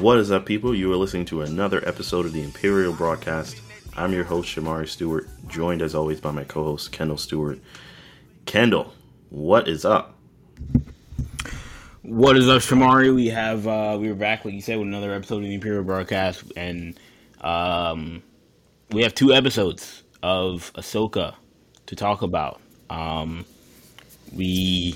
What is up, people? You are listening to another episode of the Imperial Broadcast. I'm your host, Shamari Stewart, joined as always by my co host, Kendall Stewart. Kendall, what is up? What is up, Shamari? We have uh we were back, like you said, with another episode of the Imperial Broadcast, and um we have two episodes of Ahsoka to talk about. Um we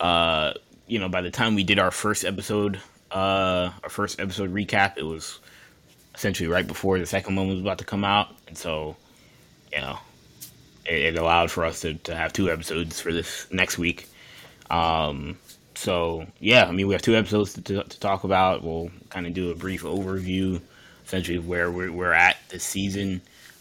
uh you know by the time we did our first episode uh our first episode recap, it was essentially right before the second one was about to come out, and so you know it, it allowed for us to, to have two episodes for this next week. Um so yeah, I mean, we have two episodes to, to, to talk about. We'll kind of do a brief overview, essentially of where we're, we're at this season.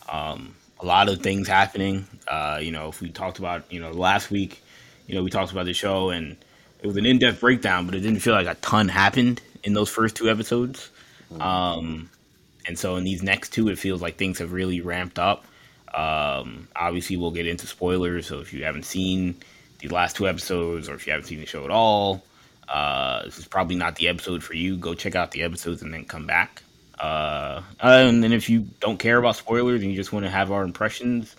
Um, a lot of things happening. Uh, you know, if we talked about, you know, last week, you know, we talked about the show and it was an in-depth breakdown, but it didn't feel like a ton happened in those first two episodes. Um, and so in these next two, it feels like things have really ramped up. Um, obviously, we'll get into spoilers. So if you haven't seen the last two episodes, or if you haven't seen the show at all, uh, this is probably not the episode for you. Go check out the episodes and then come back. Uh, and then if you don't care about spoilers and you just want to have our impressions,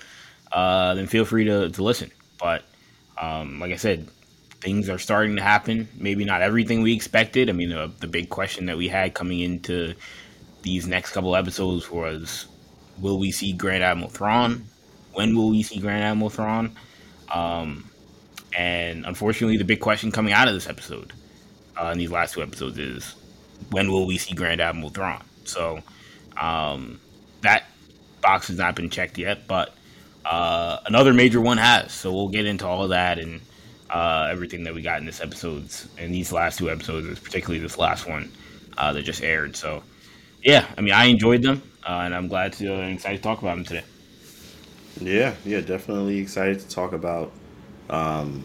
uh, then feel free to, to listen. But um, like I said, things are starting to happen. Maybe not everything we expected. I mean, uh, the big question that we had coming into these next couple episodes was, will we see Grand Admiral Thrawn? When will we see Grand Admiral Thrawn? Um, and unfortunately, the big question coming out of this episode, uh, in these last two episodes, is when will we see Grand Admiral Thrawn? So um, that box has not been checked yet, but uh, another major one has. So we'll get into all of that and uh, everything that we got in this episodes, in these last two episodes, particularly this last one uh, that just aired. So yeah, I mean, I enjoyed them, uh, and I'm glad to and excited to talk about them today. Yeah, yeah, definitely excited to talk about um,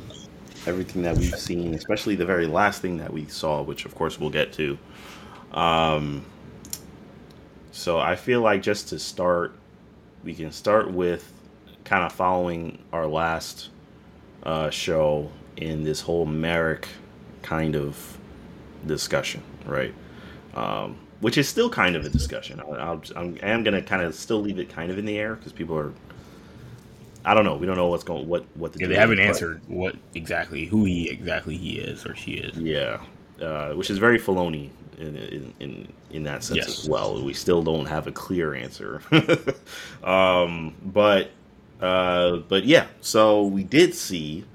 everything that we've seen, especially the very last thing that we saw, which of course we'll get to. Um, so I feel like just to start, we can start with kind of following our last uh, show in this whole Marrok kind of discussion, right? Um, which is still kind of a discussion. I, I'll, I'm, I am gonna kind of still leave it kind of in the air because people are I don't know. We don't know what's going what what the Yeah, they haven't but- answered what exactly who he exactly he is or she is. Yeah, uh, which is very Filoni in in in, in that sense Yes. as well. We still don't have a clear answer, um, but uh, but yeah. So we did see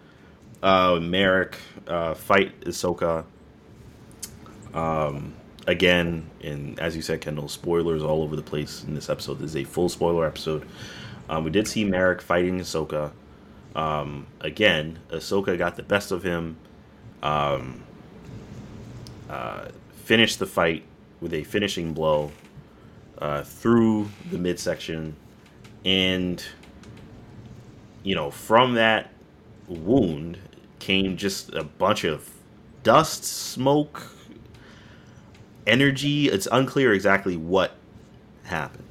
uh, Marrok uh, fight Ahsoka um, again, and as you said, Kendall, spoilers all over the place in this episode. This is a full spoiler episode. Um, we did see Marrok fighting Ahsoka. Um, again, Ahsoka got the best of him. Um, uh, finished the fight with a finishing blow uh, through the midsection, and you know, from that wound came just a bunch of dust, smoke, energy. It's unclear exactly what happened,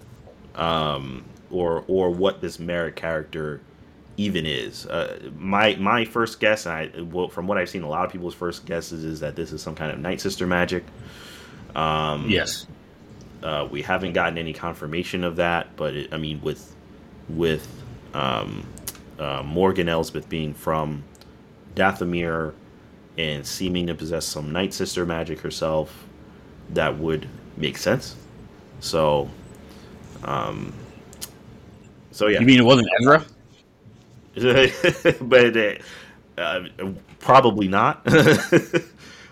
um, or or what this Marrok character even is. Uh, my my first guess, and I well, from what I've seen, a lot of people's first guesses is that this is some kind of Night Sister magic. Um, Yes. uh, we haven't gotten any confirmation of that, but it, I mean, with with um, uh, Morgan Elsbeth being from Dathomir and seeming to possess some Night Sister magic herself, that would make sense. So, um, so yeah, You mean it wasn't Ezra? but uh, probably not. uh,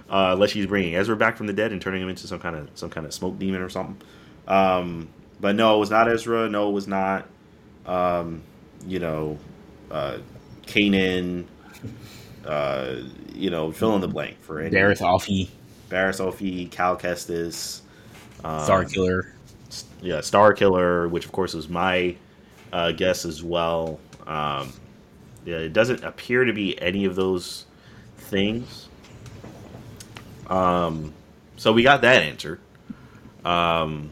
unless she's bringing Ezra back from the dead and turning him into some kind of some kind of smoke demon or something. Um, but no, it was not Ezra. No, it was not. Um, you know, uh, Kanan. Uh, you know, fill in the blank for any Dareth Offie, Barriss Offee, Cal Kestis, um, Star Killer. yeah, Star Killer, which of course was my uh, guess as well. Um, yeah, it doesn't appear to be any of those things. Um, so we got that answered. Um,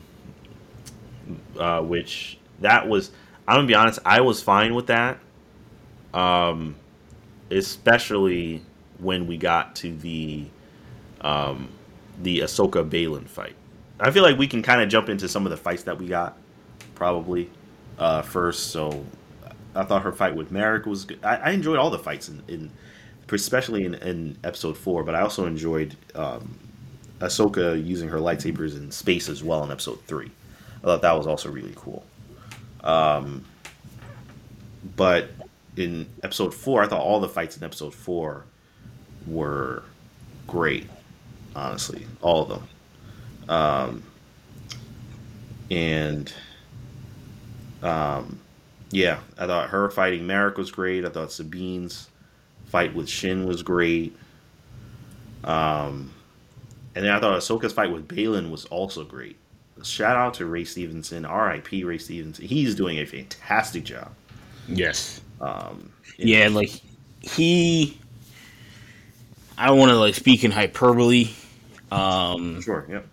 uh, which that was, I'm gonna be honest, I was fine with that. Um, especially when we got to the um, the Ahsoka Baylan fight I feel like we can kind of jump into some of the fights that we got, probably uh, first. So I thought her fight with Marrok was good. I, I enjoyed all the fights in, in especially in, in, episode four, but I also enjoyed um, Ahsoka using her lightsabers in space as well in episode three. I thought that was also really cool. Um, but in episode four, I thought all the fights in episode four were great. Honestly, all of them. Um, and um, yeah, I thought her fighting Marrok was great. I thought Sabine's fight with Shin was great. Um, and then I thought Ahsoka's fight with Baylan was also great. Shout out to Ray Stevenson, R.I.P. Ray Stevenson. He's doing a fantastic job. Yes. Um, yeah, know. like he. I don't want to like speak in hyperbole. Um, sure. Yep.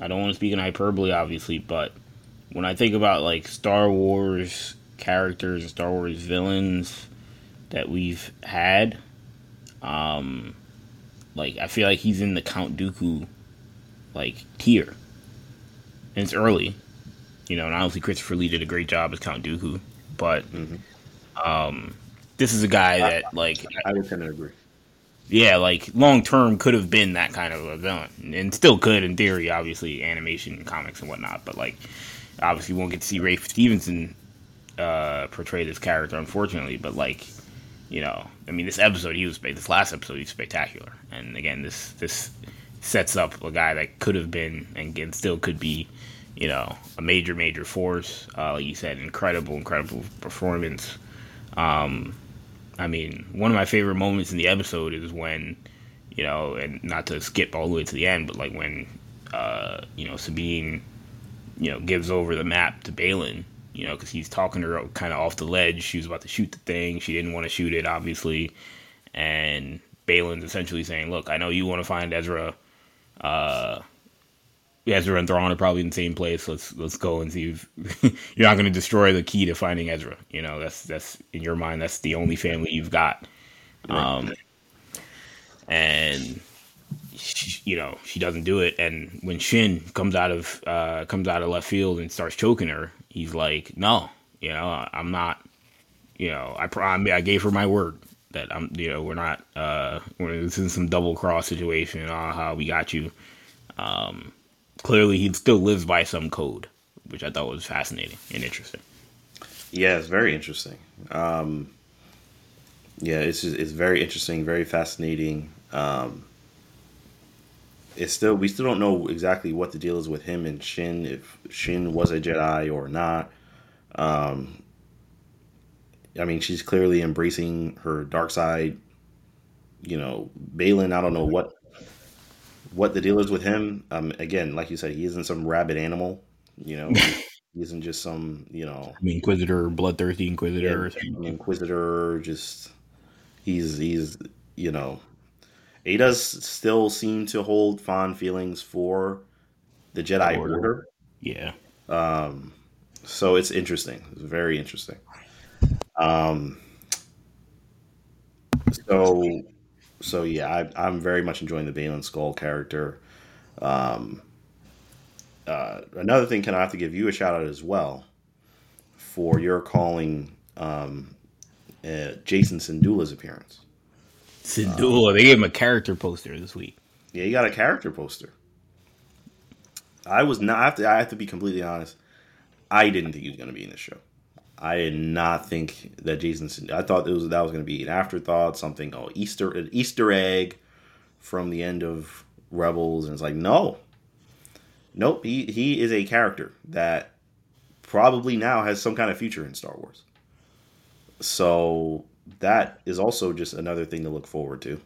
I don't want to speak in hyperbole, obviously, but when I think about like Star Wars characters and Star Wars villains that we've had, um, like I feel like he's in the Count Dooku like tier, and it's early, you know. And obviously Christopher Lee did a great job as Count Dooku, but mm-hmm. Um, this is a guy that like I, would kind of agree. Yeah, like long term could have been that kind of a villain, and still could in theory. Obviously, animation, comics, and whatnot. But like, obviously, won't get to see Ray Stevenson uh, portray this character, unfortunately. But like, you know, I mean, this episode he was this last episode he was spectacular, and again, this this sets up a guy that could have been and still could be, you know, a major major force. Uh, like you said, incredible incredible performance. Um, I mean, one of my favorite moments in the episode is when, you know, and not to skip all the way to the end, but like when, uh, you know, Sabine, you know, gives over the map to Baylan, you know, because he's talking to her kind of off the ledge. She was about to shoot the thing. She didn't want to shoot it, obviously. And Baylan's essentially saying, look, I know you want to find Ezra. Uh, Ezra and Thrawn are probably in the same place. Let's let's go and see if you're not going to destroy the key to finding Ezra. You know, that's that's in your mind. That's the only family you've got. Um, and she, you know she doesn't do it. And when Shin comes out of uh, comes out of left field and starts choking her, he's like, "No, you know, I'm not. You know, I I gave her my word that I'm. You know, we're not. Uh, we're this is some double cross situation. Ah, we got you." Um, clearly he still lives by some code, which I thought was fascinating and interesting. Yeah, it's very interesting. Um, yeah, it's just, it's very interesting, very fascinating. Um, it's still we still don't know exactly what the deal is with him and Shin. If Shin was a Jedi or not. Um, I mean, she's clearly embracing her dark side. You know, Baylan. I don't know what what the deal is with him. Um, again, like you said, he isn't some rabid animal. You know, he isn't just some you know Inquisitor, bloodthirsty Inquisitor, yeah, Inquisitor. Just he's he's you know he does still seem to hold fond feelings for the Jedi Order. Order. Yeah. Um, so it's interesting. It's very interesting. Um, so so yeah, I, am very much enjoying the Baylan Skoll character. Um, uh, another thing, can I have to give you a shout out as well for your calling um, uh, Jacen Syndulla's appearance. Syndulla, um, they gave him a character poster this week. Yeah, he got a character poster. I was not. I have to. I have to be completely honest. I didn't think he was going to be in this show. I did not think that Jacen. I thought it was that was going to be an afterthought, something oh Easter an Easter egg from the end of Rebels, and it's like no, nope. He he is a character that probably now has some kind of future in Star Wars. So that is also just another thing to look forward to.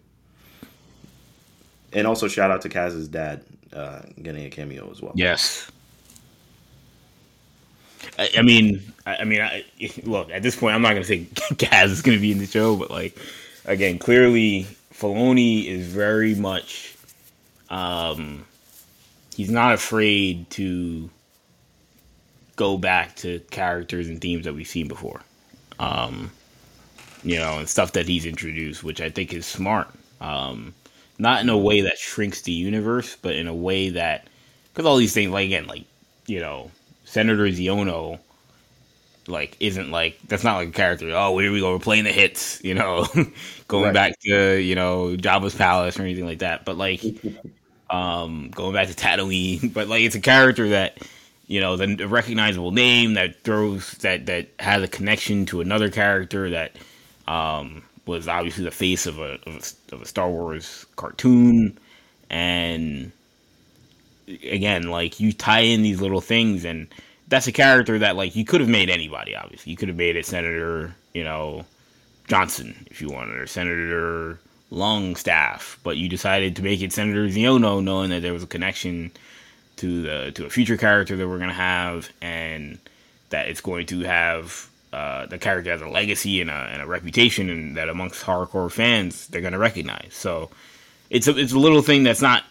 And also shout out to Kaz's dad uh, getting a cameo as well. Yes. I, I mean, I, I mean, I, look at this point, I'm not gonna say Kaz is gonna be in the show, but like, again, clearly Filoni is very much, um, he's not afraid to go back to characters and themes that we've seen before, um, you know, and stuff that he's introduced, which I think is smart. Um, not in a way that shrinks the universe, but in a way that because all these things, like again, like you know, Senator Xiono, like isn't like that's not like a character. Oh, here we go, we're playing the hits, you know, going right. back to you know Jabba's palace or anything like that. But like, um, going back to Tatooine, but like it's a character that you know the recognizable name that throws that that has a connection to another character that um was obviously the face of a, of a, of a Star Wars cartoon, and again, like you tie in these little things, and that's a character that like you could have made anybody. Obviously, you could have made it Senator, you know, Johnson if you wanted, or Senator Longstaff, but you decided to make it Senator Xiono, knowing that there was a connection to the to a future character that we're gonna have, and that it's going to have uh, the character has a legacy and a, and a reputation, and that amongst hardcore fans they're to recognize. So it's a it's a little thing that's not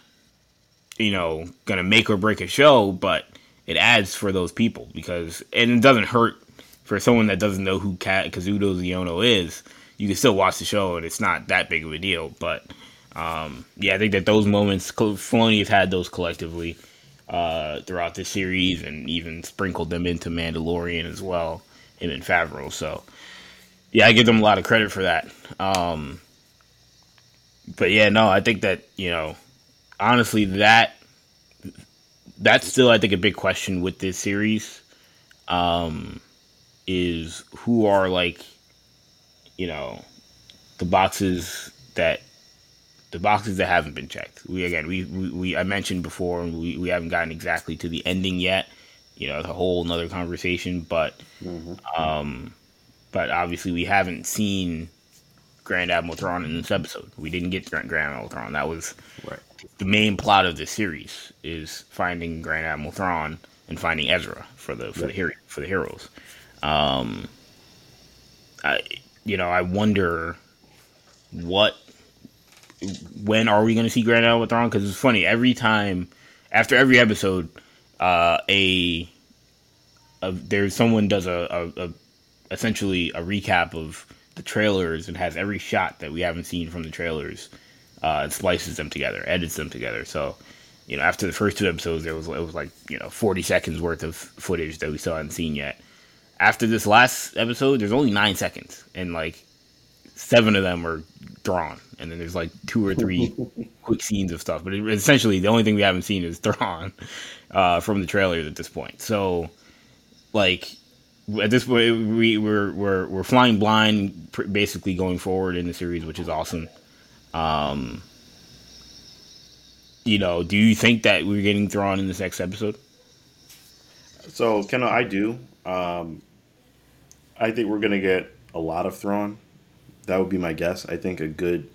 you know going to make or break a show, but it adds for those people because and it doesn't hurt for someone that doesn't know who Kat Kazuda Xiono is. You can still watch the show, and it's not that big of a deal. But um, yeah, I think that those moments, Filoni has had those collectively uh, throughout the series, and even sprinkled them into Mandalorian as well him and Favreau. So yeah, I give them a lot of credit for that. Um, but yeah, no, I think that you know, honestly, that that's still I think a big question with this series. Um, is who are like, you know, the boxes that the boxes that haven't been checked. We again, we we, we I mentioned before, we we haven't gotten exactly to the ending yet you know, it's a whole another conversation. But, mm-hmm. um, but obviously we haven't seen Grand Admiral Thrawn in this episode. We didn't get Grand, Grand Admiral Thrawn. That was right. the main plot of the series is finding Grand Admiral Thrawn and finding Ezra for the for right. the hero for the heroes. Um, I you know I wonder what when are we going to see Grand Admiral Thrawn? Because it's funny every time after every episode uh, a, a there's someone does a, a, a essentially a recap of the trailers and has every shot that we haven't seen from the trailers uh, and splices them together, edits them together. So, you know, after the first two episodes, there was it was like you know 40 seconds worth of footage that we still hadn't seen yet. After this last episode, there's only nine seconds, and like seven of them are Thrawn, and then there's like two or three quick scenes of stuff. But it, essentially, the only thing we haven't seen is Thrawn, uh, from the trailers at this point. So, like at this point, we we're we're we're flying blind, basically going forward in the series, which is awesome. Um, you know, do you think that we're getting Thrawn in this next episode? So, Ken, I do. Um, I think we're gonna get a lot of Thrawn. That would be my guess. I think a good,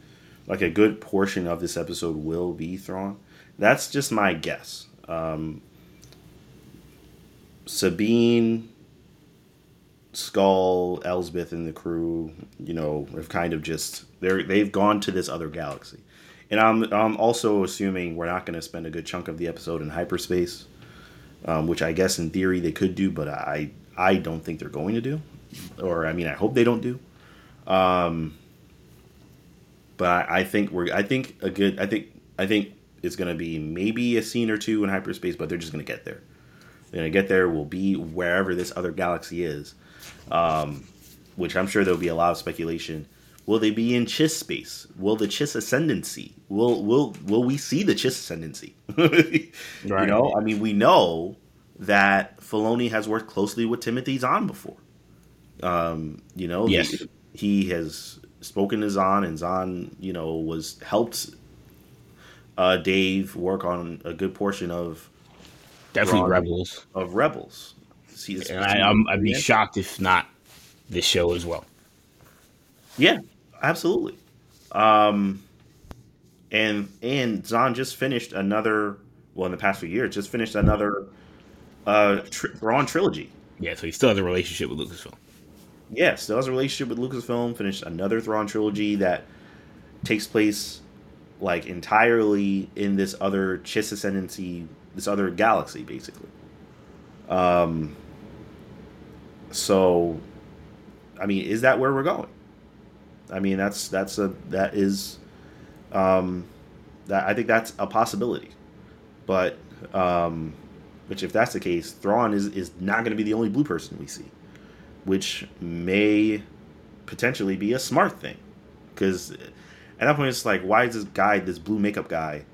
like a good portion of this episode will be Thrawn. That's just my guess. Um, Sabine, Skoll, Elsbeth, and the crew, you know, have kind of just they're they've gone to this other galaxy, and I'm I'm also assuming we're not going to spend a good chunk of the episode in hyperspace, um, which I guess in theory they could do, but I I don't think they're going to do, or I mean I hope they don't do. Um, but I, I think we're I think a good I think I think it's going to be maybe a scene or two in hyperspace, but they're just going to get there. They're going to get there. We'll be wherever this other galaxy is, um, which I'm sure there'll be a lot of speculation. Will they be in Chiss space? Will the Chiss ascendancy? Will will will we see the Chiss ascendancy? right. You know, I mean, we know that Filoni has worked closely with Timothy Zahn before. Um, you know, yes. he, he has spoken to Zahn, and Zahn, you know, was helped uh, Dave work on a good portion of definitely Rebels of Rebels. See, this and I, I'd be shocked if not this show as well. Yeah, absolutely. Um, and and Zahn just finished another. Well, in the past few years, just finished another uh tri- Thrawn trilogy. Yeah, so he still has a relationship with Lucasfilm. Yeah, still has a relationship with Lucasfilm. Finished another Thrawn trilogy that takes place like entirely in this other Chiss ascendancy, this other galaxy, basically. Um. So, I mean, is that where we're going? I mean, that's that's a that is, um, that I think that's a possibility, but Um, which, if that's the case, Thrawn is is not going to be the only blue person we see, which may potentially be a smart thing, because at that point it's like, why is this guy, this blue makeup guy,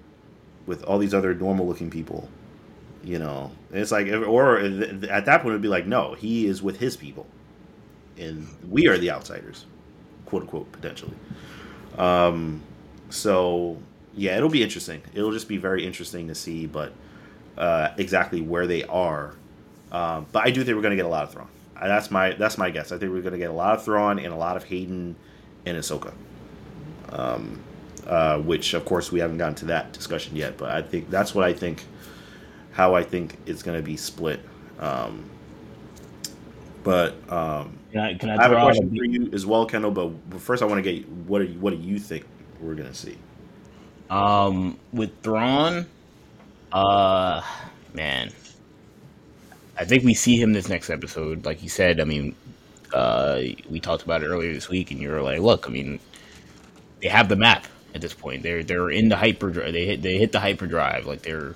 with all these other normal looking people? You know, it's like, or at that point it'd be like, no, he is with his people, and we are the outsiders, quote unquote, potentially. Um, so yeah, it'll be interesting. It'll just be very interesting to see, but uh, exactly where they are. Um, but I do think we're going to get a lot of Thrawn. That's my that's my guess. I think we're going to get a lot of Thrawn and a lot of Hayden and Ahsoka. Um, uh, which of course we haven't gotten to that discussion yet, but I think that's what I think. How I think it's going to be split. Um, but um, can I, can I, I have a question a... for you as well, Kendall. But first, I want to get what you, what do you think we're going to see? Um, with Thrawn, uh, man, I think we see him this next episode. Like you said, I mean, uh, we talked about it earlier this week, and you were like, "Look, I mean, they have the map at this point. They're they're in the hyperdrive. They hit they hit the hyperdrive. Like they're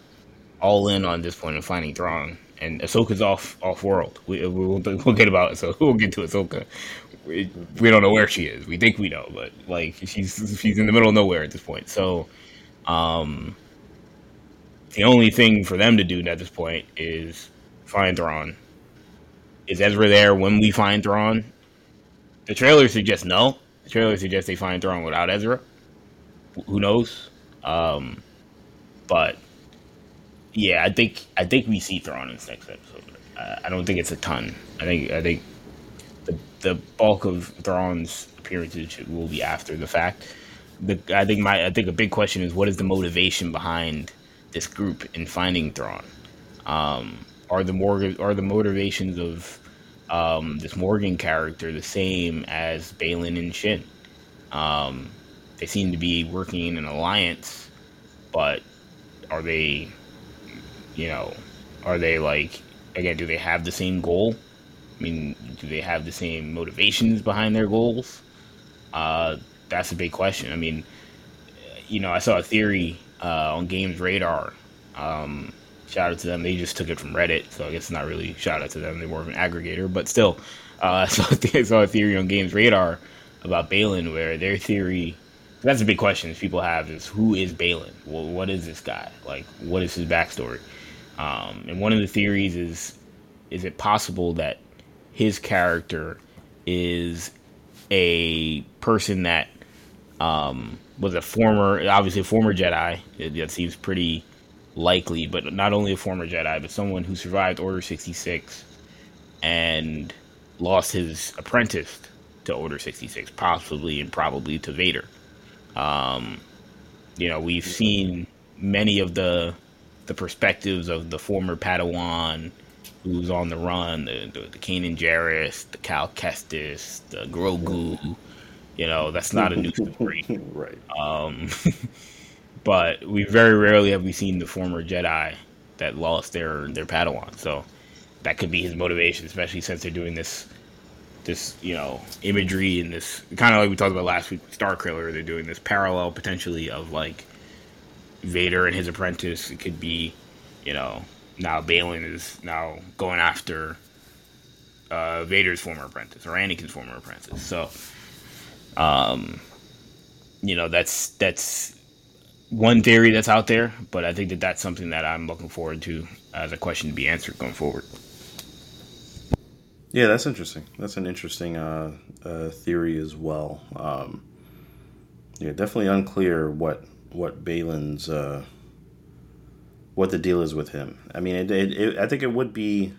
all in on this point of finding Thrawn. And Ahsoka's off off world. We we'll, we'll get about it. So we'll get to Ahsoka. We, we don't know where she is. We think we know, but like she's she's in the middle of nowhere at this point. So um, the only thing for them to do at this point is find Thrawn. Is Ezra there when we find Thrawn? The trailer suggests no. The trailer suggests they find Thrawn without Ezra. Who knows? Um, but yeah, I think I think we see Thrawn in this next episode. I don't think it's a ton. I think I think the the bulk of Thrawn's appearances will be after the fact the I think my I think a big question is what is the motivation behind this group in finding Thrawn? Um, are the more are the motivations of um, this Morgan character the same as Baylan and Shin? Um, they seem to be working in an alliance, but are they, you know, are they like again? Do they have the same goal? I mean, do they have the same motivations behind their goals? Uh, that's a big question. I mean, you know, I saw a theory uh, on Games Radar. Um, shout out to them. They just took it from Reddit, so I guess it's not really shout out to them. They're more of an aggregator, but still, uh, I saw a theory on Games Radar about Baylan, where their theory. That's a big question people have is who is? Well, what is this guy? Like, what is his backstory? Um, and one of the theories is, is it possible that his character is a person that um, was a former, obviously a former Jedi. It, that seems pretty likely, but not only a former Jedi, but someone who survived Order 66 and lost his apprentice to Order 66, possibly and probably to Vader. Um, you know, we've seen many of the the perspectives of the former Padawan who's on the run, the, the, the Kanan Jarrus, the Cal Kestis, the Grogu, you know, that's not a new story. right. Um, but we very rarely have we seen the former Jedi that lost their their Padawan. So that could be his motivation, especially since they're doing this this you know imagery and this kind of like we talked about last week with Starkiller. They're doing this parallel potentially of like Vader and his apprentice. It could be, you know, now Baylan is now going after uh, Vader's former apprentice or Anakin's former apprentice. So um, you know, that's that's one theory that's out there, but I think that that's something that I'm looking forward to as a question to be answered going forward. Yeah, that's interesting. That's an interesting uh, uh, theory as well. Um, yeah, definitely unclear what what Baylan's uh, what the deal is with him. I mean, it, it, it, I think it would be.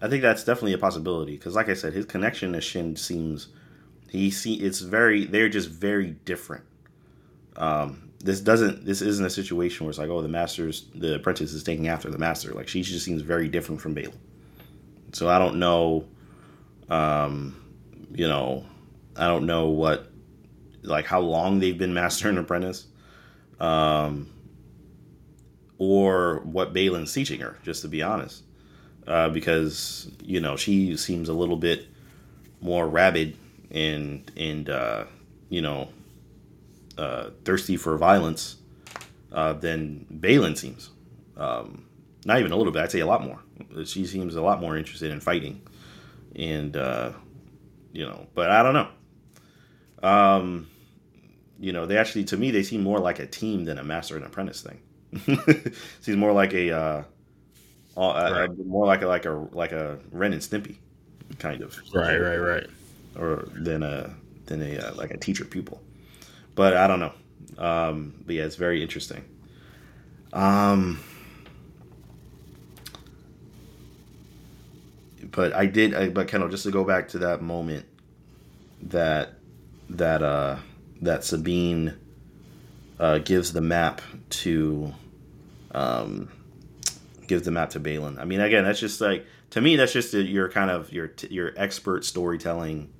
I think that's definitely a possibility because, like I said, his connection to Shin seems he see it's very they're just very different. Um, this doesn't this isn't a situation where it's like oh the master's the apprentice is taking after the master like she just seems very different from Baylan. So I don't know, um, you know, I don't know what like how long they've been master and apprentice, um, or what Baylan's teaching her. Just to be honest, uh, because you know she seems a little bit more rabid and and uh, you know uh, thirsty for violence uh, than Baylan seems. Um, not even a little bit. I'd say a lot more. She seems a lot more interested in fighting, and uh, you know. But I don't know. Um, you know, they actually to me they seem more like a team than a master and apprentice thing. seems more like a, uh, right. more like a like a like a Ren and Stimpy kind of. Right, right, right. Or than a than a uh, like a teacher pupil. But I don't know. Um, but yeah, it's very interesting. Um, but I did. I, but Kendall, just to go back to that moment that that uh that Sabine uh, gives the map to um gives the map to Baylan. I mean, again, that's just like to me, that's just a, your kind of your your expert storytelling.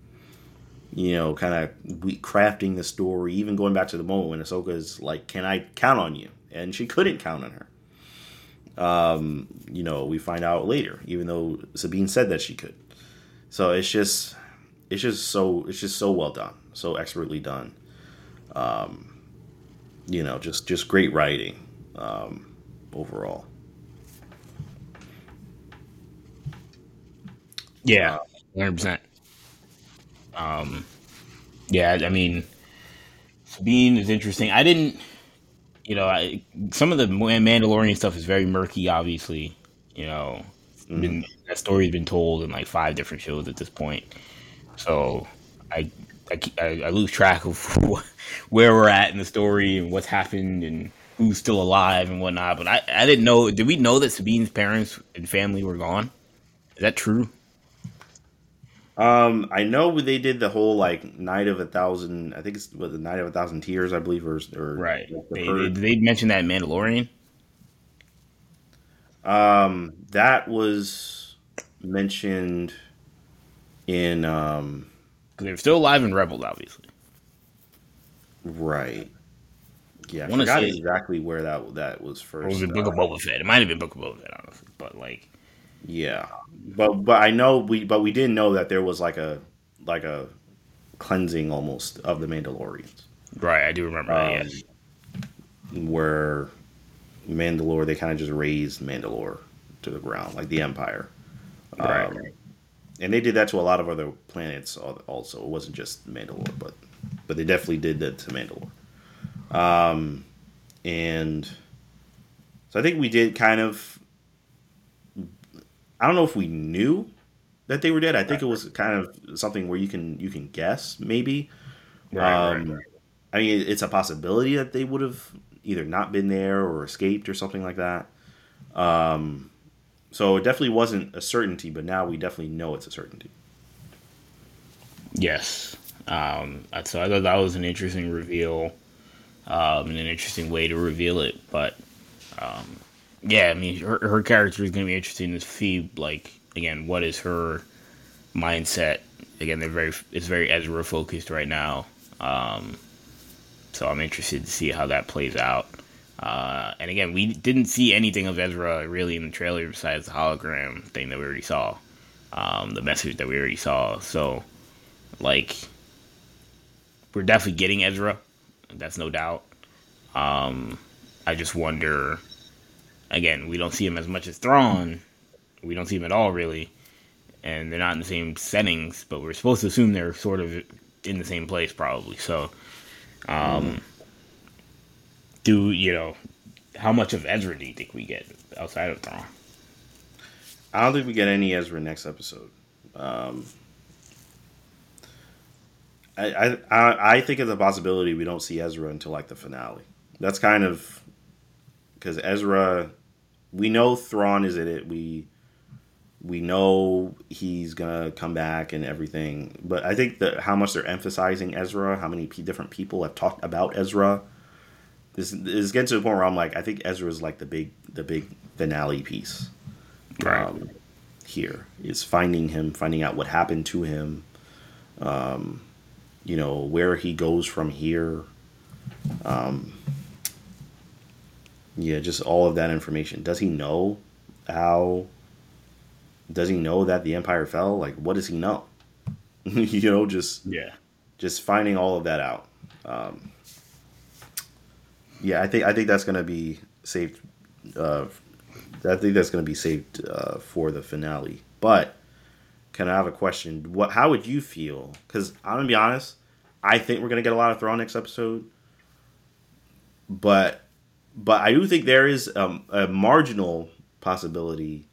You know, kind of crafting the story, even going back to the moment when Ahsoka is like, "Can I count on you?" and she couldn't count on her. Um, you know, we find out later, even though Sabine said that she could. So it's just, it's just so, it's just so well done, so expertly done. Um, you know, just just great writing um, overall. Yeah, hundred percent. Um, yeah, I mean, Sabine is interesting. I didn't you know, I, some of the Mandalorian stuff is very murky. Obviously, you know, mm-hmm. been, that story's been told in like five different shows at this point. So I I, I lose track of where we're at in the story and what's happened and who's still alive and whatnot. But I, I didn't know. Did we know that Sabine's parents and family were gone? Is that true? Um, I know they did the whole like night of a thousand. I think it's what the night of a thousand tears. I believe, or, or right. They, they, they mentioned that in Mandalorian. Um, that was mentioned in um. They're still alive in Rebels, obviously. Right. Yeah, I, I forgot exactly where that that was first. Was it Book of uh, Boba Fett? It might have been Book of Boba Fett, honestly, but like. Yeah, but but I know we but we didn't know that there was like a like a cleansing almost of the Mandalorians. Right, I do remember um, that. Yes. Where Mandalore, they kind of just razed Mandalore to the ground, like the Empire. Right. Um, and they did that to a lot of other planets also. It wasn't just Mandalore, but but they definitely did that to Mandalore. Um, and so I think we did kind of I don't know if we knew that they were dead. I think it was kind of something where you can you can guess maybe. Right, um, right, right. I mean, it's a possibility that they would have either not been there or escaped or something like that. Um, so it definitely wasn't a certainty, but now we definitely know it's a certainty. Yes. Um, so I thought that was an interesting reveal um, and an interesting way to reveal it. But um, yeah, I mean, her, her character is going to be interesting to see, like, again, what is her mindset? Again, they're very, it's very Ezra focused right now. Um, so I'm interested to see how that plays out. Uh, and again, we didn't see anything of Ezra really in the trailer besides the hologram thing that we already saw, um, the message that we already saw. So, like, we're definitely getting Ezra. That's no doubt. Um, I just wonder again, we don't see him as much as Thrawn. We don't see him at all, really. And they're not in the same settings, but we're supposed to assume they're sort of in the same place, probably. So, um, mm. Do you know how much of Ezra do you think we get outside of Thrawn? I don't think we get any Ezra next episode. Um, I, I I think it's a possibility we don't see Ezra until like the finale. That's kind of because Ezra we know Thrawn is in it. We we know he's gonna come back and everything. But I think that how much they're emphasizing Ezra, how many p- different people have talked about Ezra, this is getting to the point where I'm like, I think Ezra is like the big the big finale piece. Right. Um, here is finding him, finding out what happened to him. Um, you know where he goes from here. Um, yeah, just all of that information. Does he know how? Does he know that the empire fell? Like, what does he know? you know, just yeah, just finding all of that out. Um, yeah, I think I think that's gonna be saved uh, I think that's going to be saved uh, for the finale. But can I have a question? What? How would you feel? Because I'm gonna be honest. I think we're gonna get a lot of Thrawn next episode, but but I do think there is um, a marginal possibility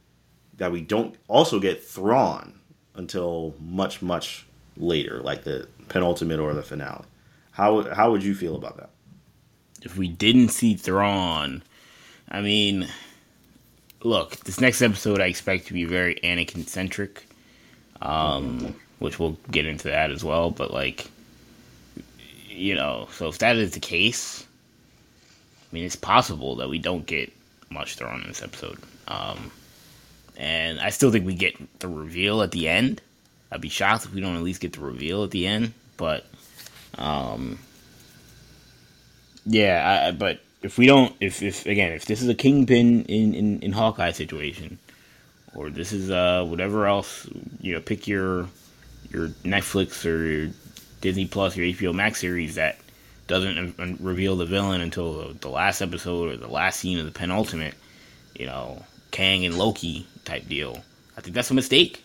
that we don't also get Thrawn until much much later, like the penultimate or the finale. How how would you feel about that? If we didn't see Thrawn, I mean, look, this next episode I expect to be very Anakin centric, um, which we'll get into that as well. But like, you know, so if that is the case, I mean, it's possible that we don't get much Thrawn in this episode. Um, and I still think we get the reveal at the end. I'd be shocked if we don't at least get the reveal at the end. But, um, yeah, I, but if we don't, if, if again, if this is a kingpin in, in, in Hawkeye situation, or this is uh whatever else, you know, pick your your Netflix or your Disney Plus, your HBO Max series that doesn't reveal the villain until the last episode or the last scene of the penultimate, you know, Kang and Loki type deal. I think that's a mistake.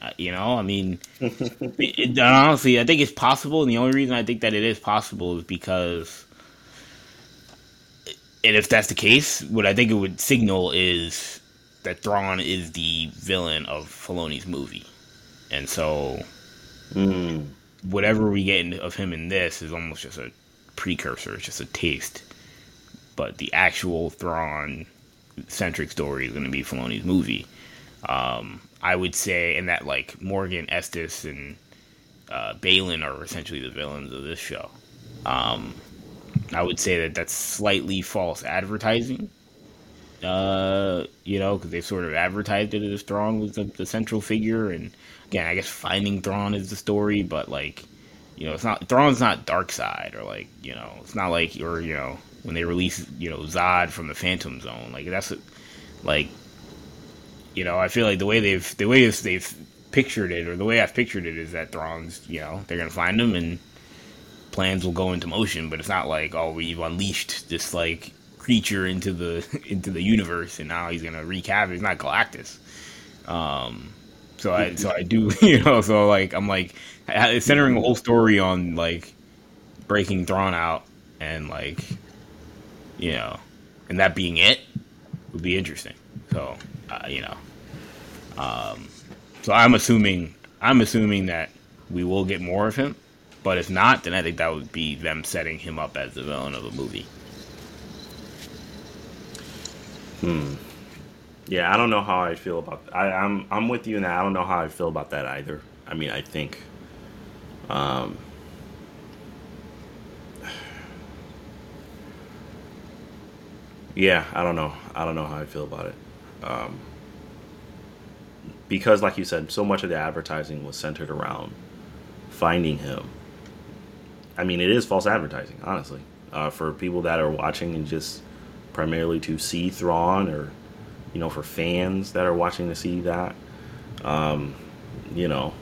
Uh, you know, I mean, it, it, honestly, I think it's possible, and the only reason I think that it is possible is because, and if that's the case, what I think it would signal is that Thrawn is the villain of Filoni's movie, and so mm. whatever we get of him in this is almost just a precursor, it's just a taste. But the actual Thrawn centric story is going to be Filoni's movie. Um, I would say, and that like Morgan Estes and uh, Baylan are essentially the villains of this show. Um, I would say that that's slightly false advertising. Uh, you know, because they sort of advertised it as Thrawn was the, the, central figure, and again, I guess finding Thrawn is the story, but like, you know, it's not Thrawn's not Dark Side or like, you know, it's not like or you know when they release you know Zod from the Phantom Zone, like that's like you know, I feel like the way they've the way they've pictured it, or the way I've pictured it, is that Thrawn's, you know, they're gonna find him and plans will go into motion. But it's not like oh, we've unleashed this like creature into the into the universe, and now he's gonna wreak havoc. It's not Galactus. Um, so I so I do you know so like I'm like centering the whole story on like breaking Thrawn out and like you know, and that being it would be interesting. So uh, you know. Um, so I'm assuming I'm assuming that we will get more of him, but if not, then I think that would be them setting him up as the villain of a movie. Hmm. Yeah, I don't know how I feel about. I, I'm I'm with you that. I don't know how I feel about that either. I mean, I think. Um, yeah, I don't know. I don't know how I feel about it. Um, because, like you said, so much of the advertising was centered around finding him. I mean, it is false advertising, honestly, uh, for people that are watching and just primarily to see Thrawn, or you know, for fans that are watching to see that. Um, you know,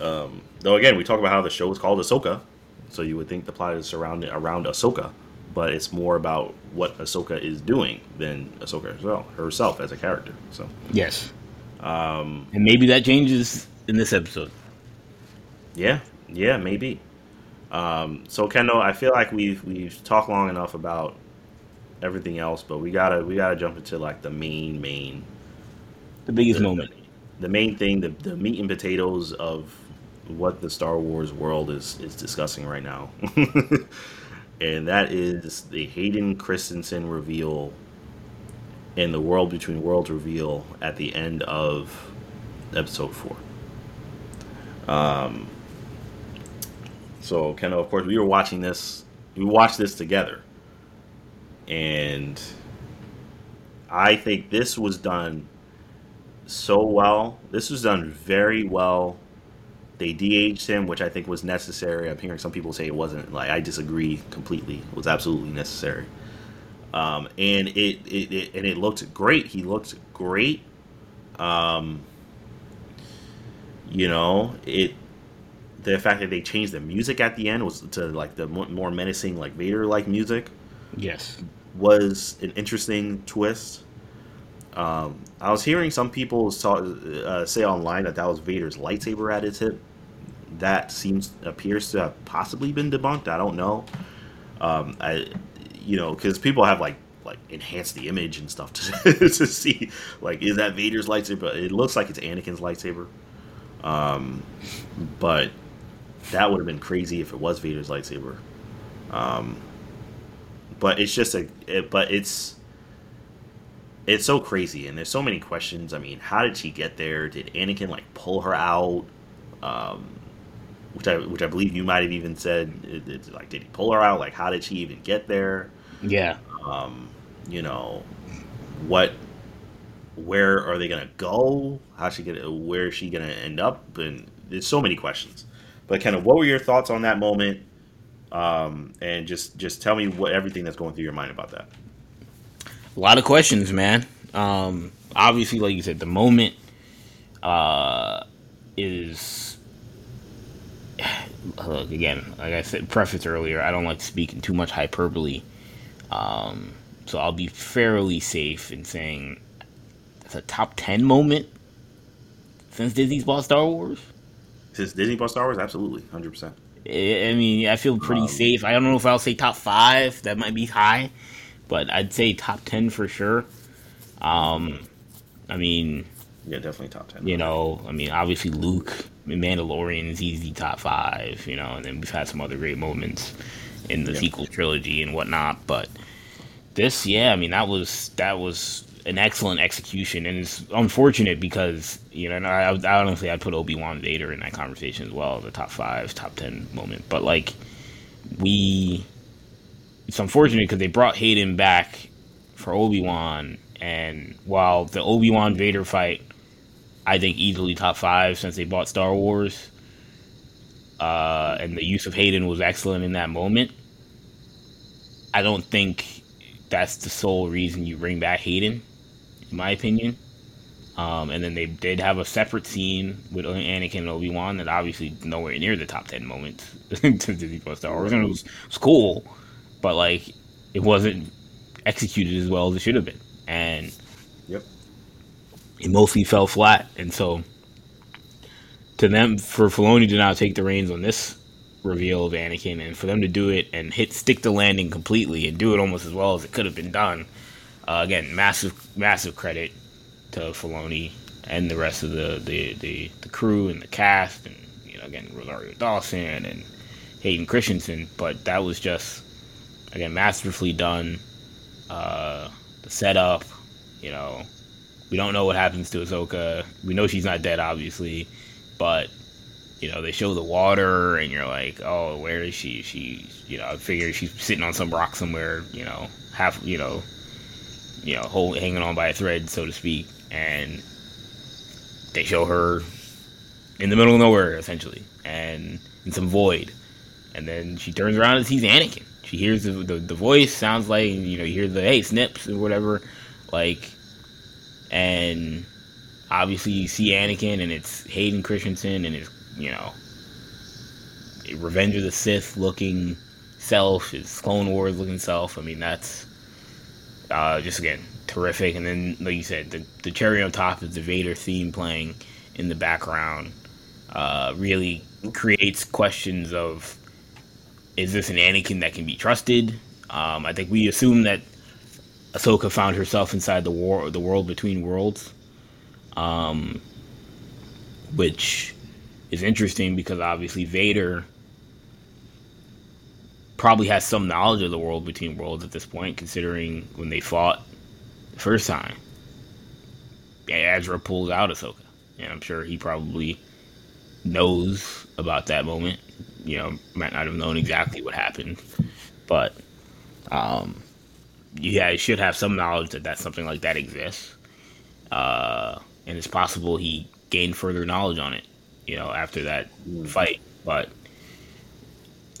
um, though again, we talk about how the show is called Ahsoka, so you would think the plot is surrounded around Ahsoka but it's more about what Ahsoka is doing than Ahsoka herself, herself as a character. So yes, um, and maybe that changes in this episode. Yeah, yeah, maybe. Um, so Kendall, I feel like we've we've talked long enough about everything else, but we gotta we gotta jump into like the main main, the biggest the, moment, the, the main thing, the the meat and potatoes of what the Star Wars world is is discussing right now. and that is the Hayden Christensen reveal in the World Between Worlds reveal at the end of episode four. Um, so, Ken, of course, we were watching this. We watched this together, and I think this was done so well. This was done very well they de-aged him, which I think was necessary. I'm hearing some people say it wasn't. Like I disagree completely. It was absolutely necessary. Um, and it, it, it, and it looked great. He looked great. Um, you know it. The fact that they changed the music at the end was to like the more menacing, like Vader like music. Yes. was an interesting twist. Um, I was hearing some people talk, uh, say online that that was Vader's lightsaber at its hip. That seems appears to have possibly been debunked. I don't know. Um, I, you know, because people have like like enhanced the image and stuff to, to see like is that Vader's lightsaber? It looks like it's Anakin's lightsaber. Um, but that would have been crazy if it was Vader's lightsaber. Um, but it's just a, it, but it's, it's so crazy, and there's so many questions. I mean, how did she get there? Did Anakin like pull her out? Um, which I, which I believe you might have even said, it, it's like, did he pull her out? Like, how did she even get there? Yeah. Um, you know, what, where are they gonna go? How's she gonna, where is she gonna end up? And there's so many questions. But kind of, what were your thoughts on that moment? Um, and just just tell me what everything that's going through your mind about that. A lot of questions, man. Um, obviously, like you said, the moment uh, is look again. Like I said, preface earlier, I don't like speaking too much hyperbole. Um, so I'll be fairly safe in saying it's a top ten moment since Disney's bought Star Wars. Since Disney bought Star Wars, absolutely, hundred percent. I mean, I feel pretty um, safe. I don't know if I'll say top five. That might be high, but I'd say top ten for sure. Um, I mean, yeah, definitely top ten. You know, I mean, obviously Luke, Mandalorian is easy top five. You know, and then we've had some other great moments in the yeah. sequel trilogy and whatnot. But this, yeah, I mean, that was that was an excellent execution, and it's unfortunate because you know, I, I honestly I'd put Obi Wan Vader in that conversation as well, the top five, top ten moment. But like, we, it's unfortunate because they brought Hayden back for Obi Wan, and while the Obi Wan Vader fight, I think easily top five since they bought Star Wars, uh, and the use of Hayden was excellent in that moment. I don't think that's the sole reason you bring back Hayden my opinion. Um, and then they did have a separate scene with Anakin and Obi Wan that obviously nowhere near the top ten moments to Disney Plus Star Wars, and it was, it was cool, but like it wasn't executed as well as it should have been, and yep, it mostly fell flat. And so, to them, for Filoni to now take the reins on this reveal of Anakin, and for them to do it and hit stick the landing completely and do it almost as well as it could have been done uh, again, massive massive credit to Filoni and the rest of the, the, the, the, crew and the cast, and you know again Rosario Dawson and Hayden Christensen. But that was just again masterfully done. Uh, the setup, you know, we don't know what happens to Ahsoka. We know she's not dead, obviously, but you know they show the water, and you're like, oh, where is she? She, you know, I figure she's sitting on some rock somewhere, you know, half, you know, you know, hold, hanging on by a thread, so to speak, and they show her in the middle of nowhere, essentially, and in some void. And then she turns around and sees Anakin. She hears the, the, the voice, sounds like, you know, you hear the, hey, snips, or whatever, like, and obviously you see Anakin, and it's Hayden Christensen, and it's, you know, Revenge of the Sith looking self, his Clone Wars looking self. I mean, that's uh, just again terrific. And then, like you said, the, the cherry on top is the Vader theme playing in the background. Uh, really creates questions of is this an Anakin that can be trusted? Um, I think we assume that Ahsoka found herself inside the war, the world between worlds, um, which is interesting because obviously Vader probably has some knowledge of the world between worlds at this point, considering when they fought the first time. Ezra pulls out Ahsoka, and I'm sure he probably knows about that moment. You know, might not have known exactly what happened, but um, yeah, he should have some knowledge that that something like that exists. Uh, and it's possible he gained further knowledge on it, you know, after that mm. fight. But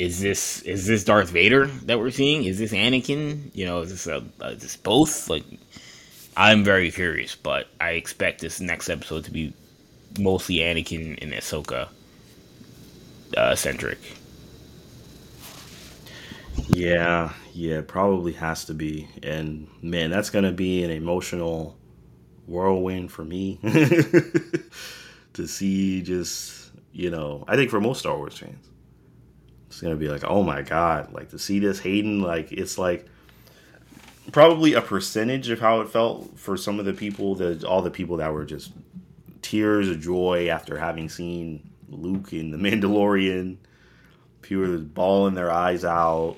is this is this Darth Vader that we're seeing? Is this Anakin? You know, is this a, is this both? Like, I'm very curious, but I expect this next episode to be mostly Anakin and Ahsoka uh, centric. Yeah, yeah, probably has to be. And man, that's gonna be an emotional whirlwind for me to see just you know. I think for most Star Wars fans, it's gonna be like, oh my god, like to see this Hayden, like it's like probably a percentage of how it felt for some of the people that all the people that were just tears of joy after having seen Luke in the Mandalorian, people bawling their eyes out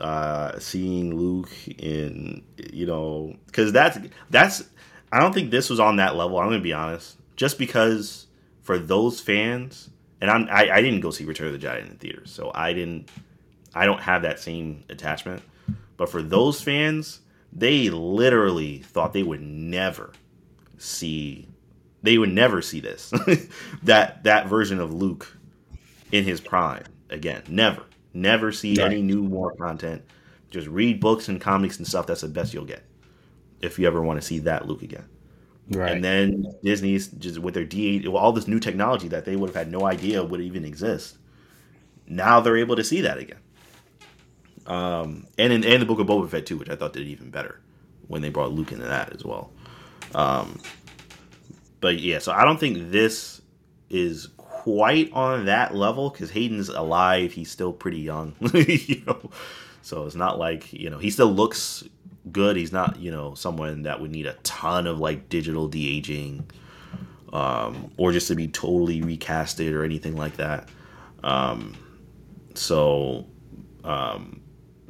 uh, seeing Luke in you know because that's that's I don't think this was on that level. I'm gonna be honest, just because for those fans, and I'm I, I didn't go see Return of the Jedi in the theaters, so I didn't I don't have that same attachment. But for those fans, they literally thought they would never see they would never see this that that version of Luke in his prime again. Never. Never see any new more content. Just read books and comics and stuff. That's the best you'll get if you ever want to see that Luke again. Right. And then Disney's just with their D8, all this new technology that they would have had no idea would even exist. Now they're able to see that again. Um, and in and the Book of Boba Fett too, which I thought did even better when they brought Luke into that as well. Um, but yeah, so I don't think this is quite on that level because Hayden's alive. He's still pretty young, you know. So it's not like you know he still looks good. He's not you know someone that would need a ton of like digital de aging, um, or just to be totally recasted or anything like that. Um, so, um,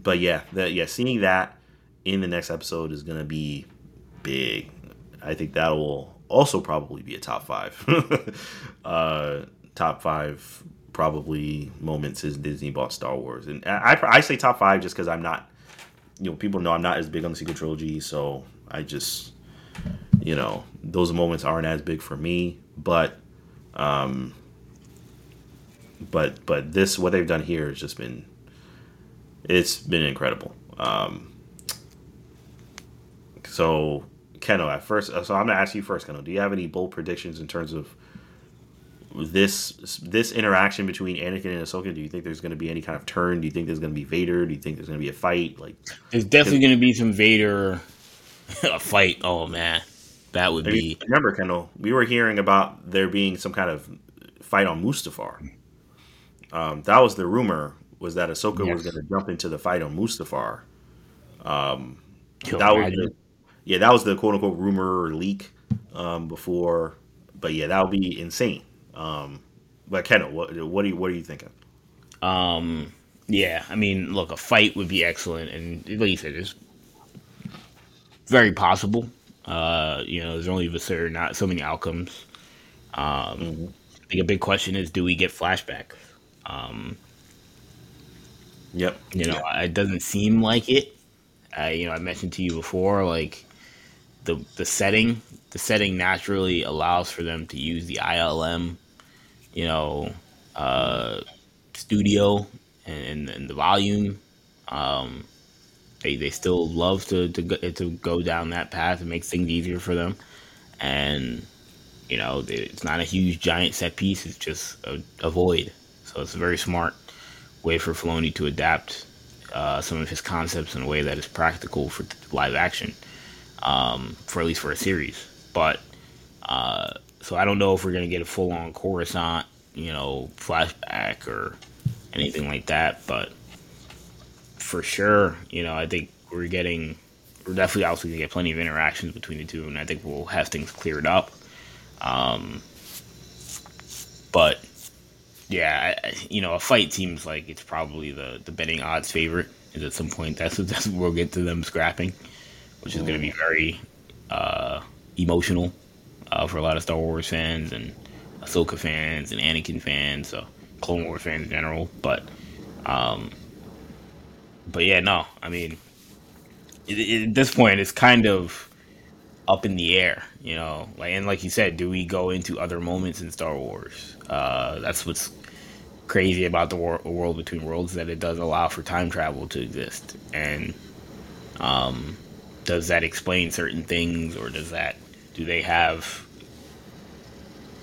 but yeah, that yeah, seeing that in the next episode is gonna be big. I think that will also probably be a top five. uh, top five probably moments is Disney bought Star Wars, and I I say top five just because I'm not, you know, people know I'm not as big on the sequel trilogy, so I just, you know, those moments aren't as big for me, but, um, but but this what they've done here has just been, it's been incredible. Um, so Keno, at first, so I'm gonna ask you first, Keno. Do you have any bold predictions in terms of this this interaction between Anakin and Ahsoka? Do you think there's going to be any kind of turn? Do you think there's going to be Vader? Do you think there's going to be a fight? Like, there's definitely going to be some Vader a fight. Oh man, that would I be. remember, Kendall, we were hearing about there being some kind of fight on Mustafar. Um, that was the rumor was that Ahsoka yes. was going to jump into the fight on Mustafar. Um, that was the, yeah, that was the quote unquote rumor or leak um, before. But yeah, that would be insane. Um, but Kendall, what what are you what are you thinking? Um, yeah, I mean, look, a fight would be excellent, and like you said, it's very possible. Uh, you know, there's only certain not so many outcomes. Um, mm-hmm. I think a big question is, do we get flashbacks? Um, yep. You know, yep. it doesn't seem like it. I, you know, I mentioned to you before, like the the setting, the setting naturally allows for them to use the ILM you know, uh, studio and, and the volume. Um, they, they still love to, to, go, to go down that path. It makes things easier for them. And, you know, it's not a huge giant set piece. It's just a, a void. So it's a very smart way for Filoni to adapt uh, some of his concepts in a way that is practical for live action, um, for at least for a series. But uh, so I don't know if we're gonna get a full on Coruscant, you know, flashback or anything like that, but for sure, you know, I think we're getting we're definitely also gonna get plenty of interactions between the two, and I think we'll have things cleared up. Um, but yeah, I, you know, a fight seems like it's probably the the betting odds favorite. Is at some point that's that's we'll get to them scrapping, which is going to be very uh, emotional uh, for a lot of Star Wars fans and Ahsoka fans and Anakin fans, so Clone Wars fans in general. But, um, but yeah, no, I mean, it, it, at this point, it's kind of up in the air, you know. Like and like you said, do we go into other moments in Star Wars? Uh, that's what's crazy about the wor- world between worlds that it does allow for time travel to exist, and um, does that explain certain things, or does that do they have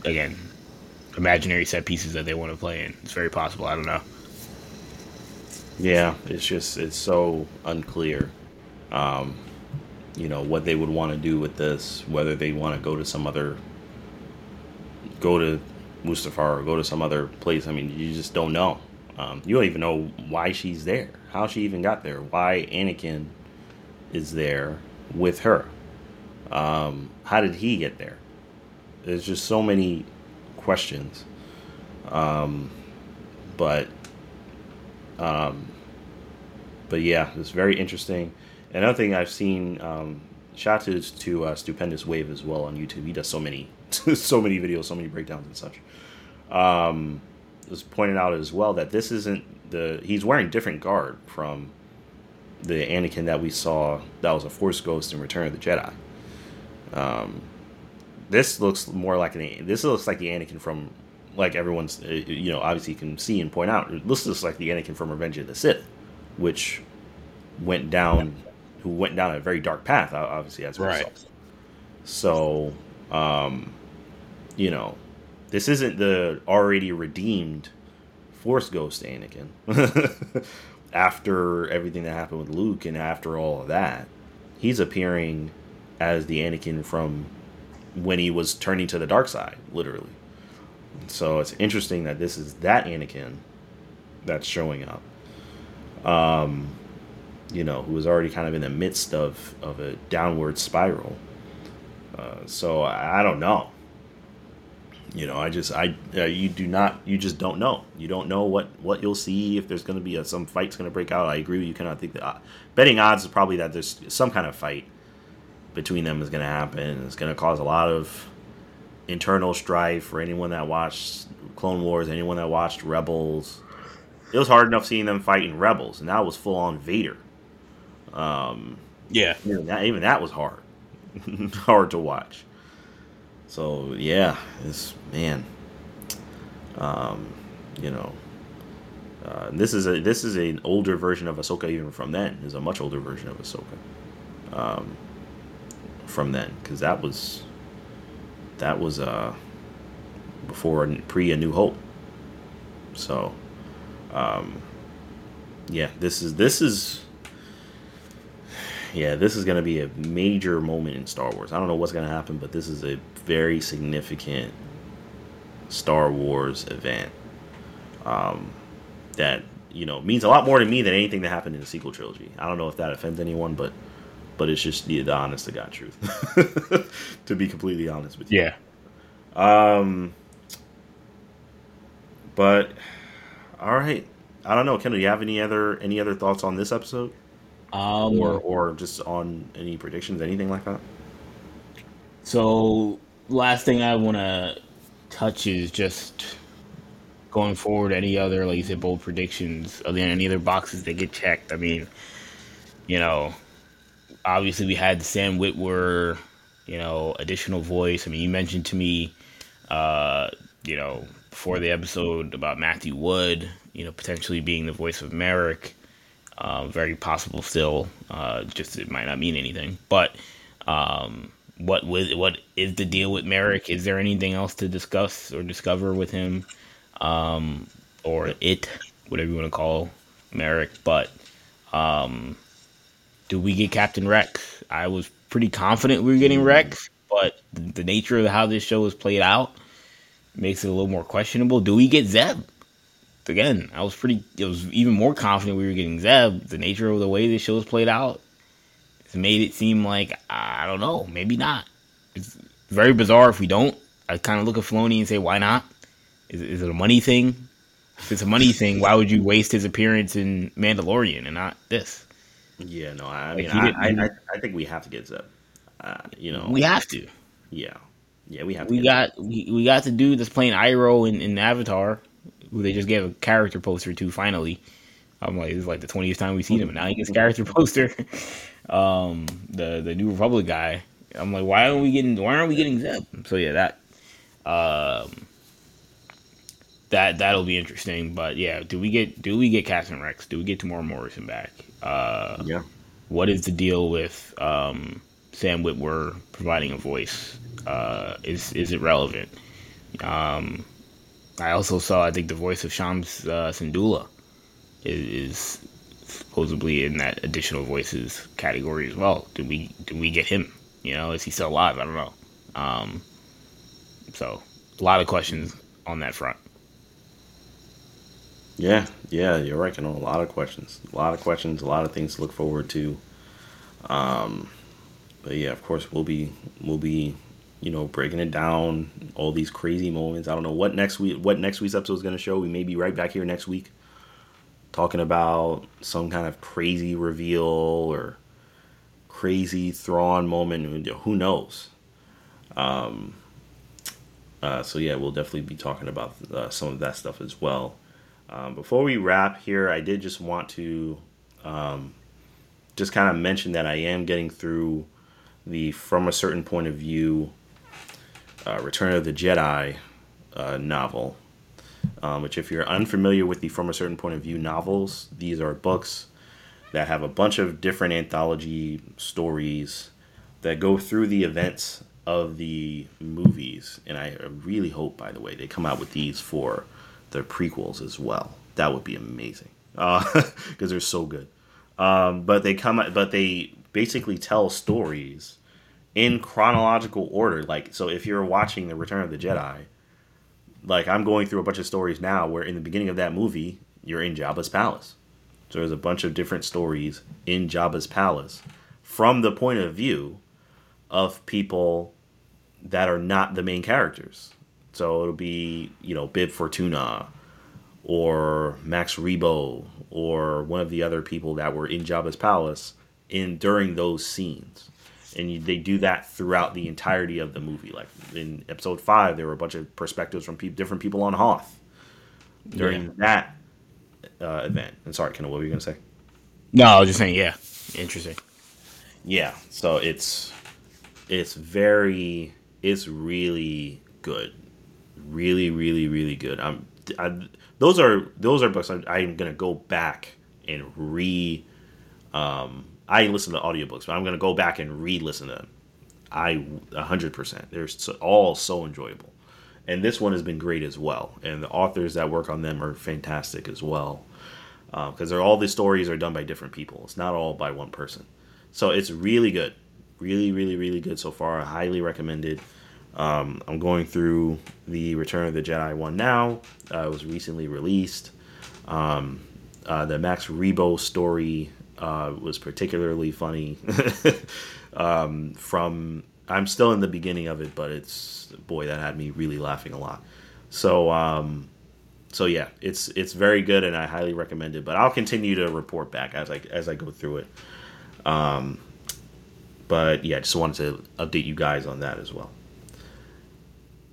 again imaginary set pieces that they want to play in? It's very possible. I don't know. Yeah, it's just it's so unclear. Um, you know what they would want to do with this, whether they want to go to some other, go to Mustafar or go to some other place. I mean, you just don't know. Um, you don't even know why she's there, how she even got there, why Anakin is there with her. Um, how did he get there? There's just so many questions. Um, but, um, but yeah, it's very interesting. Another thing I've seen, um, shout out to uh, Stupendous Wave as well on YouTube. He does so many, so many videos, so many breakdowns and such. Um, was pointed out as well that this isn't the he's wearing different garb from the Anakin that we saw that was a Force ghost in Return of the Jedi. Um, this looks more like an this looks like the Anakin from like everyone's uh, you know obviously you can see and point out. This looks like the Anakin from Revenge of the Sith, which went down who went down a very dark path obviously as a right. result. So, um, you know, this isn't the already redeemed Force Ghost Anakin. after everything that happened with Luke and after all of that, he's appearing as the Anakin from when he was turning to the dark side, literally. So it's interesting that this is that Anakin that's showing up. Um, you know, who was already kind of in the midst of of a downward spiral. Uh, so I, I don't know you know i just i uh, you do not you just don't know you don't know what what you'll see if there's going to be a, some fight's going to break out i agree you cannot think that uh, betting odds is probably that there's some kind of fight between them is going to happen it's going to cause a lot of internal strife for anyone that watched clone wars anyone that watched rebels it was hard enough seeing them fighting rebels and that was full on vader um yeah even that, even that was hard hard to watch so yeah, it's man. Um, you know, uh, this is a this is an older version of Ahsoka even from then. Is a much older version of Ahsoka. Um, from then, because that was that was uh before pre A New Hope. So, um, yeah, this is this is yeah, this is to be a major moment in Star Wars. I don't know what's to happen, but this is a very significant Star Wars event um, that you know means a lot more to me than anything that happened in the sequel trilogy. I don't know if that offends anyone, but but it's just the, the honest to God truth. to be completely honest with you. Yeah. Um. But all right, I don't know, Kendall. Do you have any other any other thoughts on this episode? Um, or or just on any predictions, anything like that. So, last thing I want to touch is just going forward. Any other, like you said, bold predictions? Are there any other boxes that get checked? I mean, you know, obviously we had Sam Witwer, you know, additional voice. I mean, you mentioned to me, uh, you know, before the episode about Matthew Wood, you know, potentially being the voice of Marrok. Uh, very possible still. Uh, just it might not mean anything. But um, what with what is the deal with Marrok? Is there anything else to discuss or discover with him, um, or it, whatever you want to call Marrok? But um, do we get Captain Rex? I was pretty confident we were getting mm. Rex, but the nature of how this show is played out makes it a little more questionable. Do we get Zeb? again, I was pretty. It was even more confident we were getting Zeb. The nature of the way this show show's played out has made it seem like I don't know, maybe not. It's very bizarre if we don't. I kind of look at Filoni and say, why not? Is, is it a money thing? If it's a money thing, why would you waste his appearance in Mandalorian and not this? Yeah, no, I, like mean, I, I, I, think we have to get Zeb. Uh, you know, we have to. Yeah, yeah, we have. we got we, we got the dude that's playing Iroh in, in Avatar who they just gave a character poster to finally. I'm like, this is like the 20th time we've seen him, and now he gets character poster. um, the the New Republic guy. I'm like, why aren't we getting? Why aren't we getting Zeb? So yeah, that um, that that'll be interesting. But yeah, do we get do we get Captain Rex? Do we get Temuera Morrison back? Uh, yeah. What is the deal with um, Sam Witwer providing a voice? Uh, is is it relevant? Um, I also saw, I think, the voice of Cham uh, Syndulla is, is supposedly in that additional voices category as well. Did we did we get him? You know, is he still alive? I don't know. Um, so a lot of questions on that front. Yeah, yeah, you're right. You know, a lot of questions, a lot of questions, a lot of things to look forward to. Um, but yeah, of course, we'll be we'll be you know breaking it down, all these crazy moments. I don't know what next week what next week's episode is going to show. We may be right back here next week talking about some kind of crazy reveal or crazy Thrawn moment. Who knows? Um, uh, so yeah, we'll definitely be talking about uh, some of that stuff as well. Um, before we wrap here, I did just want to um, just kind of mention that I am getting through the From a Certain Point of View uh, Return of the Jedi uh, novel. Um, which, if you're unfamiliar with the From a Certain Point of View novels, these are books that have a bunch of different anthology stories that go through the events of the movies. And I really hope, by the way, they come out with these for the prequels as well. That would be amazing because uh, they're so good. Um, but they come, but they basically tell stories in chronological order. Like, so if you're watching the Return of the Jedi, like I'm going through a bunch of stories now where in the beginning of that movie you're in Jabba's palace. So there's a bunch of different stories in Jabba's palace from the point of view of people that are not the main characters. So it'll be, you know, Bib Fortuna or Max Rebo or one of the other people that were in Jabba's palace in during those scenes. And you, they do that throughout the entirety of the movie. Like in episode five, there were a bunch of perspectives from pe- different people on Hoth during yeah. that uh, event. And sorry, Kendall, what were you going to say? No, I was just saying, yeah, interesting. Yeah, so it's it's very it's really good, really, really, really good. I'm I, those are those are books I'm, I'm gonna go back and re. Um, I listen to audiobooks, but I'm gonna go back and re-listen to them. I hundred percent. They're so, all so enjoyable, and this one has been great as well. And the authors that work on them are fantastic as well, because uh, they're all the stories are done by different people. It's not all by one person, so it's really good, really, really, really good so far. I highly recommend it. Um, I'm going through the Return of the Jedi one now. Uh, it was recently released. Um, uh, the Max Rebo story uh, was particularly funny. um, from I'm still in the beginning of it, but it's boy that had me really laughing a lot. So um, so yeah, it's it's very good, and I highly recommend it. But I'll continue to report back as I as I go through it. Um, but yeah, I just wanted to update you guys on that as well.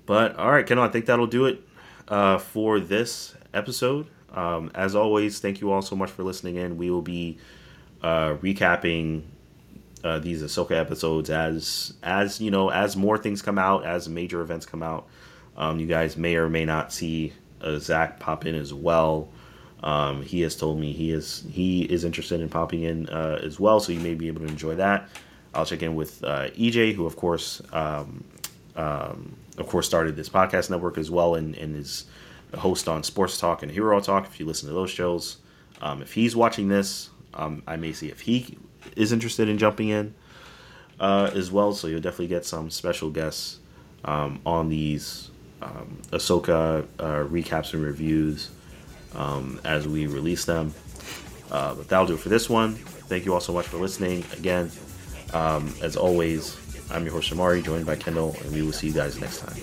But all right, Kendall, I think that'll do it uh, for this episode. Um, as always, thank you all so much for listening in. We will be uh, recapping uh, these Ahsoka episodes as as you know as more things come out, as major events come out. Um, you guys may or may not see uh, Zach pop in as well. Um, he has told me he is he is interested in popping in uh, as well, so you may be able to enjoy that. I'll check in with uh, EJ, who of course um, um, of course, started this podcast network as well and, and is a host on Sports Talk and Hero Talk. If you listen to those shows, um, if he's watching this, um, I may see if he is interested in jumping in uh, as well. So you'll definitely get some special guests um, on these um, Ahsoka uh, recaps and reviews um, as we release them. Uh, but that'll do it for this one. Thank you all so much for listening. Again, um, as always, I'm your host Shamari, joined by Kendall, and we will see you guys next time.